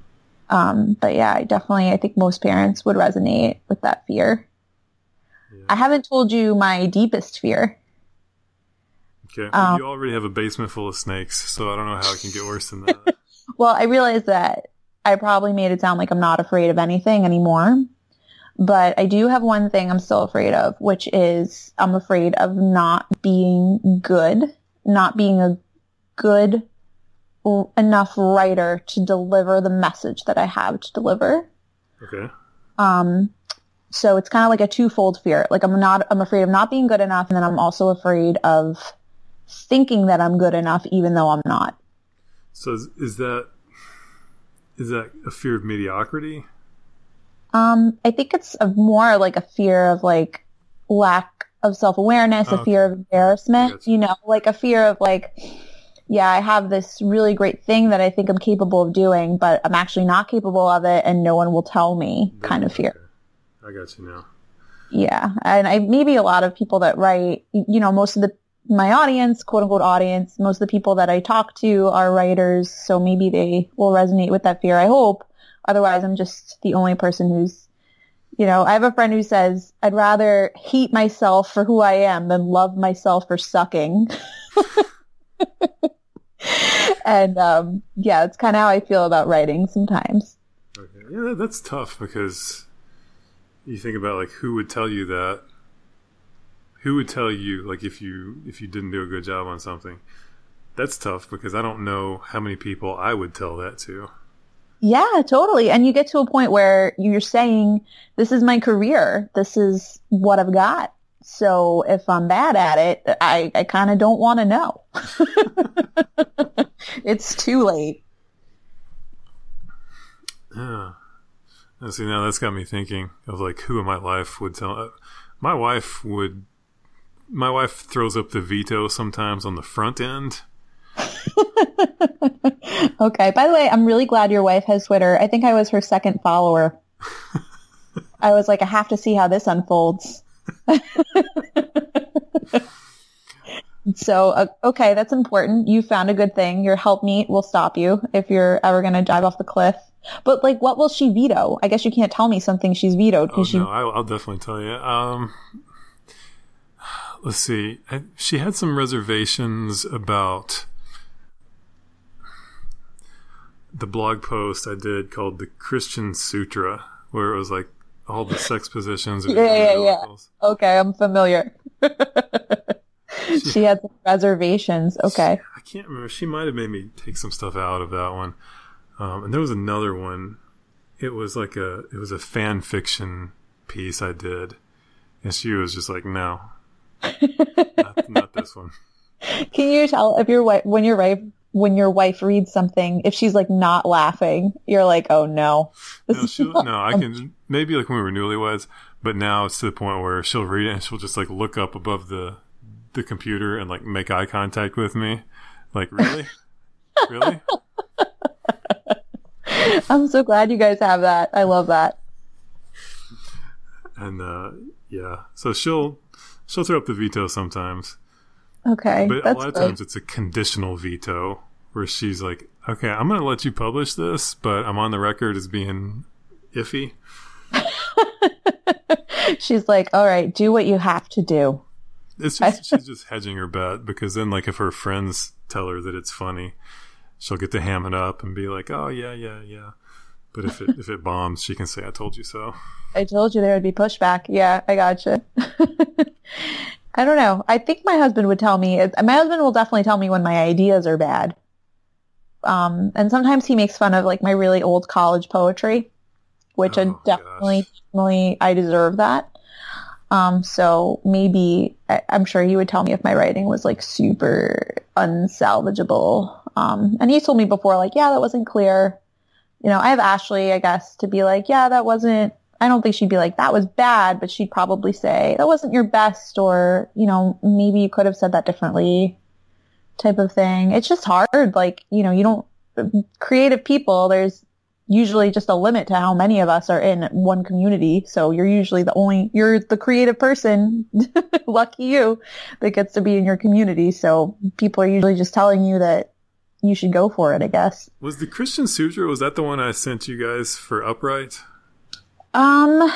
Um, but yeah, I definitely, I think most parents would resonate with that fear. Yeah. I haven't told you my deepest fear. Okay. Um, you already have a basement full of snakes, so I don't know how it can get worse than that. *laughs* Well, I realize that I probably made it sound like I'm not afraid of anything anymore. But I do have one thing I'm still afraid of, which is I'm afraid of not being good, not being a good enough writer to deliver the message that I have to deliver. okay. Um, so it's kind of like a twofold fear. Like I'm not, I'm afraid of not being good enough, and then I'm also afraid of thinking that I'm good enough, even though I'm not. So is, is that is that a fear of mediocrity? Um, I think it's a more like a fear of like lack of self-awareness, a Oh, fear okay. of embarrassment, Gotcha. you know, like a fear of like, yeah, I have this really great thing that I think I'm capable of doing, but I'm actually not capable of it and no one will tell me kind of fear. Okay. I got you now. Yeah. And I, maybe a lot of people that write, you know, most of the, my audience, quote unquote audience, most of the people that I talk to are writers. So maybe they will resonate with that fear. I hope. Otherwise, I'm just the only person who's, you know, I have a friend who says, I'd rather hate myself for who I am than love myself for sucking. *laughs* and, um, yeah, it's kind of how I feel about writing sometimes. Okay. Yeah, that's tough because you think about like who would tell you that. Who would tell you like if you if you didn't do a good job on something? That's tough because I don't know how many people I would tell that to. Yeah, totally. And you get to a point where you're saying, this is my career. This is what I've got. So if I'm bad at it, I, I kind of don't want to know. *laughs* it's too late. Yeah. And see, now that's got me thinking of like who in my life would tell. Uh, my wife would. My wife throws up the veto sometimes on the front end. *laughs* Okay. By the way, I'm really glad your wife has Twitter. I think I was her second follower. *laughs* I was like, I have to see how this unfolds. *laughs* so, uh, okay, that's important. You found a good thing. Your helpmeet will stop you if you're ever going to dive off the cliff. But like, what will she veto? I guess you can't tell me something she's vetoed Oh no, you. I, I'll definitely tell you. Um, let's see. I, she had some reservations about the blog post I did called the Christian Sutra, where it was like all the sex positions. *laughs* Yeah, yeah, yeah. Okay, I'm familiar. she *laughs* had some reservations. Okay. I can't remember. She might have made me take some stuff out of that one. Um, and there was another one. It was like a it was a fan fiction piece I did, and she was just like, "No, not, not this one." *laughs* Can you tell if your wife when your wife when your wife reads something if she's like not laughing, you're like, oh no. No, she'll, no, I can maybe like when we were newlyweds, but now it's to the point where she'll read it and she'll just like look up above the the computer and like make eye contact with me, like really, *laughs* really. I'm so glad you guys have that. I love that. And uh, yeah, so she'll she'll throw up the veto sometimes. Okay, But a lot of good. times it's a conditional veto where she's like, okay, I'm going to let you publish this, but I'm on the record as being iffy. *laughs* She's like, all right, do what you have to do. It's just, she's just hedging her bet because then, like, if her friends tell her that it's funny, she'll get to ham it up and be like, "Oh yeah, yeah, yeah." But if it if it bombs, she can say, "I told you so." I told you there would be pushback. Yeah, I gotcha. *laughs* I don't know. I think my husband would tell me. My husband will definitely tell me when my ideas are bad. Um, and sometimes he makes fun of like my really old college poetry, which Oh, I definitely, definitely, I deserve that. Um, so maybe I, I'm sure he would tell me if my writing was like super unsalvageable. Um, and he told me before, like, yeah, that wasn't clear. You know, I have Ashley, I guess, to be like, yeah, that wasn't. I don't think she'd be like, that was bad, but she'd probably say, that wasn't your best, or, you know, maybe you could have said that differently type of thing. It's just hard. Like, you know, you don't, creative people, there's usually just a limit to how many of us are in one community. So you're usually the only, you're the creative person, *laughs* lucky you, that gets to be in your community. So people are usually just telling you that you should go for it, I guess. Was the Christian Sutra? Was that the one I sent you guys for Upright? Um,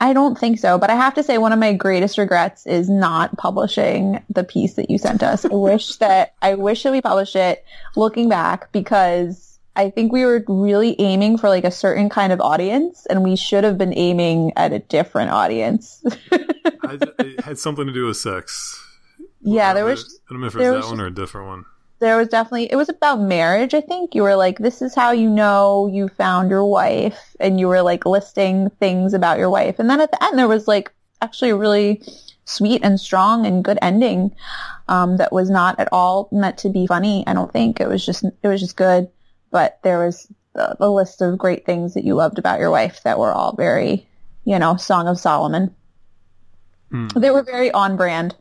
I don't think so, but I have to say one of my greatest regrets is not publishing the piece that you sent us. I wish *laughs* that I wish that we published it looking back because I think we were really aiming for like a certain kind of audience and we should have been aiming at a different audience. I, it had something to do with sex. yeah, there was I don't know if it was that one or a different one. There was definitely it was about marriage i think you were like this is how you know you found your wife and you were like listing things about your wife and then at the end there was like actually a really sweet and strong and good ending um, that was not at all meant to be funny i don't think it was just it was just good but there was a, list of great things that you loved about your wife that were all very you know song of solomon Hmm. they were very on brand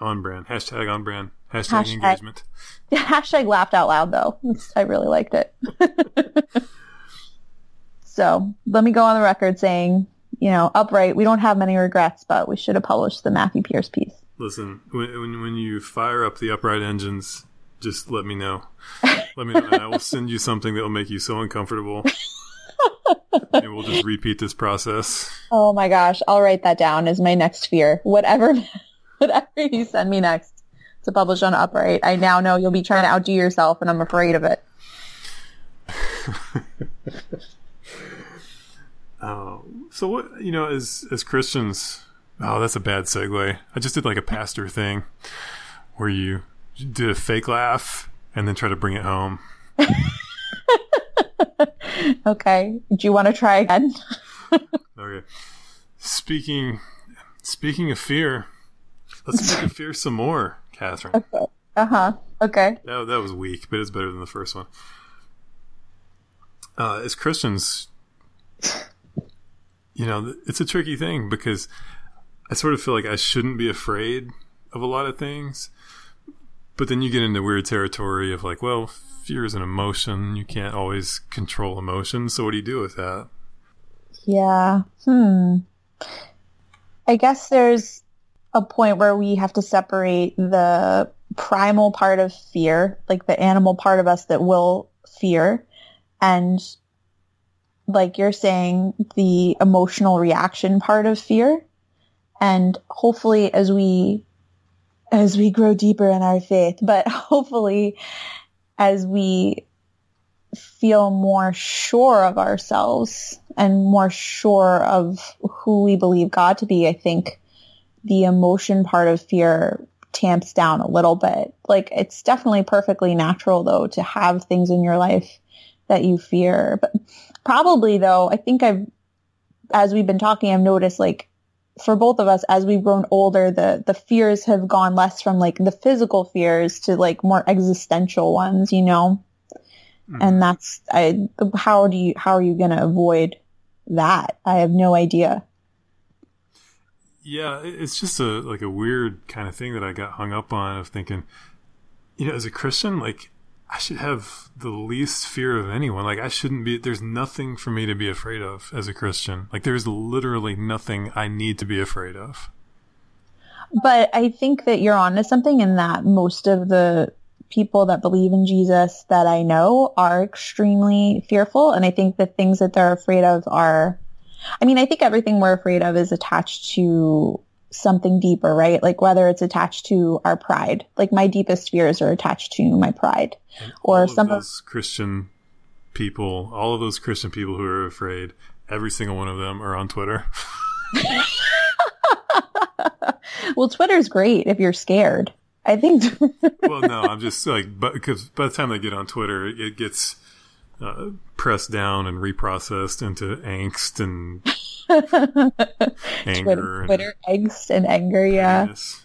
On brand. Hashtag on brand. Hashtag, Hashtag- engagement. *laughs* Hashtag laughed out loud though. *laughs* I really liked it. *laughs* so let me go on the record saying, you know, upright, we don't have many regrets, but we should have published the Matthew Pierce piece. Listen, when, when when you fire up the upright engines, just let me know. Let me know, and I will send you something that will make you so uncomfortable. and we'll just repeat this process. Oh my gosh, I'll write that down as my next fear. Whatever, whatever you send me next to publish on upright, I now know you'll be trying to outdo yourself and I'm afraid of it. *laughs* Oh, so what you know, as as Christians, oh, that's a bad segue. I just did like a pastor thing where you did a fake laugh and then try to bring it home. *laughs* Okay. Do you want to try again? *laughs* Okay. Speaking speaking of fear, let's speak of fear some more, Catherine. Okay. Uh huh. Okay. That, that was weak, but it's better than the first one. Uh, as Christians, you know, it's a tricky thing because I sort of feel like I shouldn't be afraid of a lot of things. But then you get into weird territory of like, well, fear is an emotion. You can't always control emotions. So what do you do with that? Yeah. Hmm. I guess there's a point where we have to separate the primal part of fear, like the animal part of us that will fear, and like you're saying, the emotional reaction part of fear. And hopefully as we as we grow deeper in our faith, *laughs* but hopefully as we feel more sure of ourselves and more sure of who we believe God to be, I think the emotion part of fear tamps down a little bit. Like it's definitely perfectly natural though to have things in your life that you fear. But probably though, I think I've, as we've been talking, I've noticed like for both of us, as we've grown older, the, the fears have gone less from like the physical fears to like more existential ones, you know? Mm-hmm. and that's I how do you how are you going to avoid that? I have no idea. Yeah, it's just a like a weird kind of thing that I got hung up on of thinking, you know, as a Christian, like I should have the least fear of anyone. Like I shouldn't be there's nothing for me to be afraid of as a Christian. Like there's literally nothing I need to be afraid of. But I think that you're onto something in that most of the people that believe in Jesus that I know are extremely fearful and I think the things that they're afraid of are I mean, I think everything we're afraid of is attached to something deeper, right? Like whether it's attached to our pride. Like my deepest fears are attached to my pride. And Or all some of- those Christian people, all of those Christian people who are afraid, every single one of them are on Twitter. *laughs* *laughs* well, Twitter's great if you're scared. I think well, no, I'm just like, but because by the time they get on Twitter, it gets uh, pressed down and reprocessed into angst and *laughs* anger. Twitter, and Twitter angst and anger, yeah. Yes.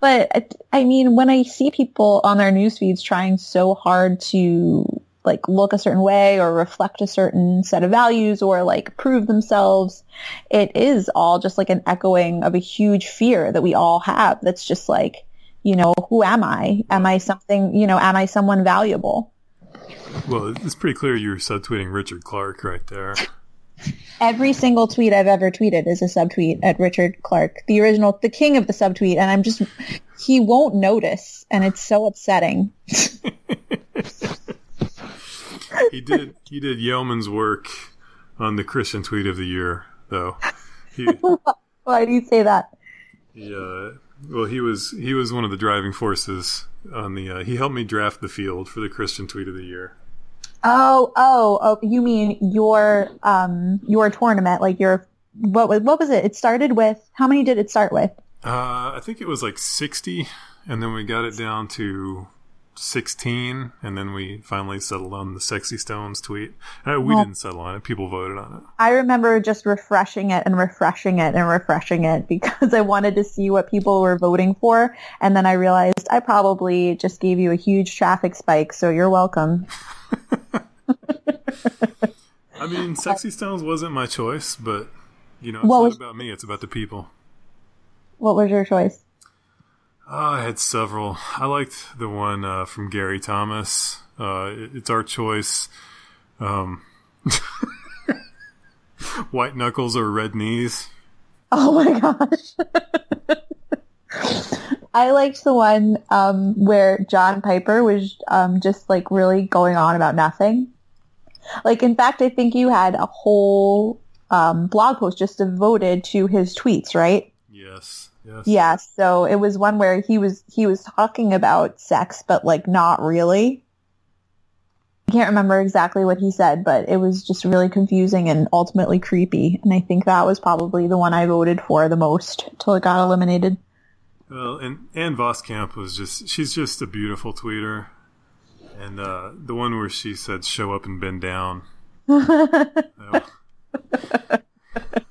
But I- I mean, when I see people on their news feeds trying so hard to like look a certain way or reflect a certain set of values or like prove themselves, it is all just like an echoing of a huge fear that we all have. That's just like, you know, who am I? Am I something, you know, am I someone valuable? Well, it's pretty clear you're subtweeting Richard Clark right there. Every single tweet I've ever tweeted is a subtweet at Richard Clark, the original, the king of the subtweet. And I'm just, he won't notice. And it's so upsetting. *laughs* He did he did yeoman's work on the Christian tweet of the year, though. He, *laughs* Why do you say that? he uh, well, he was he was one of the driving forces on the. Uh, he helped me draft the field for the Christian tweet of the year. Oh, oh, oh! You mean your um your tournament? Like your what was what was it? It started with how many did it start with? Uh, I think it was like sixty, and then we got it down to sixteen, and then we finally settled on the sexy stones tweet. Uh, we Well- didn't settle on it; people voted on it. I remember just refreshing it and refreshing it and refreshing it because *laughs* I wanted to see what people were voting for, and then I realized I probably just gave you a huge traffic spike. So you're welcome. *laughs* I mean, sexy stones wasn't my choice, but you know, it's What not was- about me; it's about the people. What was your choice? Oh, I had several. I liked the one uh, from Gary Thomas. Uh, it- it's our choice. Um, *laughs* white knuckles or red knees. Oh my gosh. *laughs* I liked the one um, where John Piper was um, just like really going on about nothing. Like, in fact, I think you had a whole um, blog post just devoted to his tweets, right? Yes, yes. Yeah. So it was one where he was he was talking about sex, but like not really. I can't remember exactly what he said, but it was just really confusing and ultimately creepy. And I think that was probably the one I voted for the most till it got eliminated. Well, and Ann Voskamp was just—she's just a beautiful tweeter. And uh, the one where she said "show up and bend down." *laughs*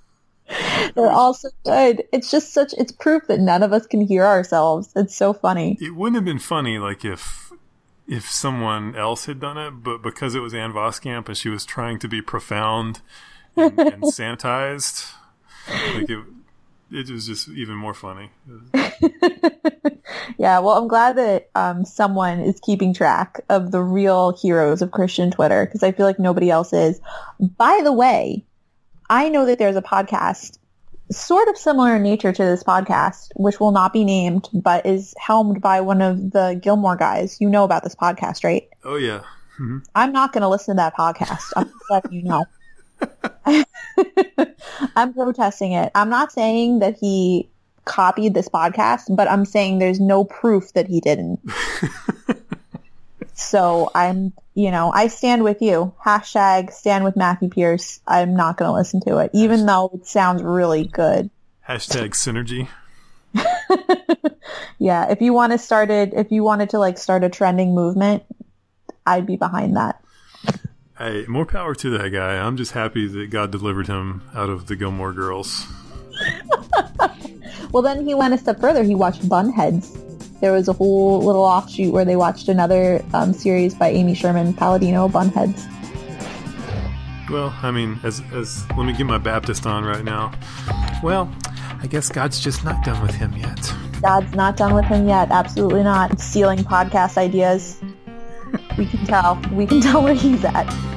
They're all so good. It's just such it's proof that none of us can hear ourselves. It's so funny. it wouldn't have been funny like if if someone else had done it, but because it was Ann Voskamp and she was trying to be profound and, and *laughs* sanitized, like it, it was just even more funny. *laughs* Yeah, well, I'm glad that um, someone is keeping track of the real heroes of Christian Twitter because I feel like nobody else is. By the way, I know that there's a podcast sort of similar in nature to this podcast, which will not be named, but is helmed by one of the Gilmore guys. You know about this podcast, right? Oh yeah, Mhm. I'm not going to listen to that podcast. I'm just letting you know. *laughs* I'm protesting it. I'm not saying that he copied this podcast, but I'm saying there's no proof that he didn't. *laughs* so I'm, you know, I stand with you. Hashtag stand with Matthew Pierce. I'm not going to listen to it, even though it sounds really good. hashtag synergy. *laughs* Yeah, if you want to start it, if you wanted to like start a trending movement, I'd be behind that. Hey, more power to that guy. I'm just happy that God delivered him out of the Gilmore Girls. *laughs* Well, then he went a step further. He watched Bunheads. There was a whole little offshoot where they watched another um, series by Amy Sherman Palladino, Bunheads. Well, I mean, as as let me get my Baptist on right now. Well, I guess God's just not done with him yet. God's not done with him yet. Absolutely not. Stealing podcast ideas. We can tell. We can *laughs* tell where he's at.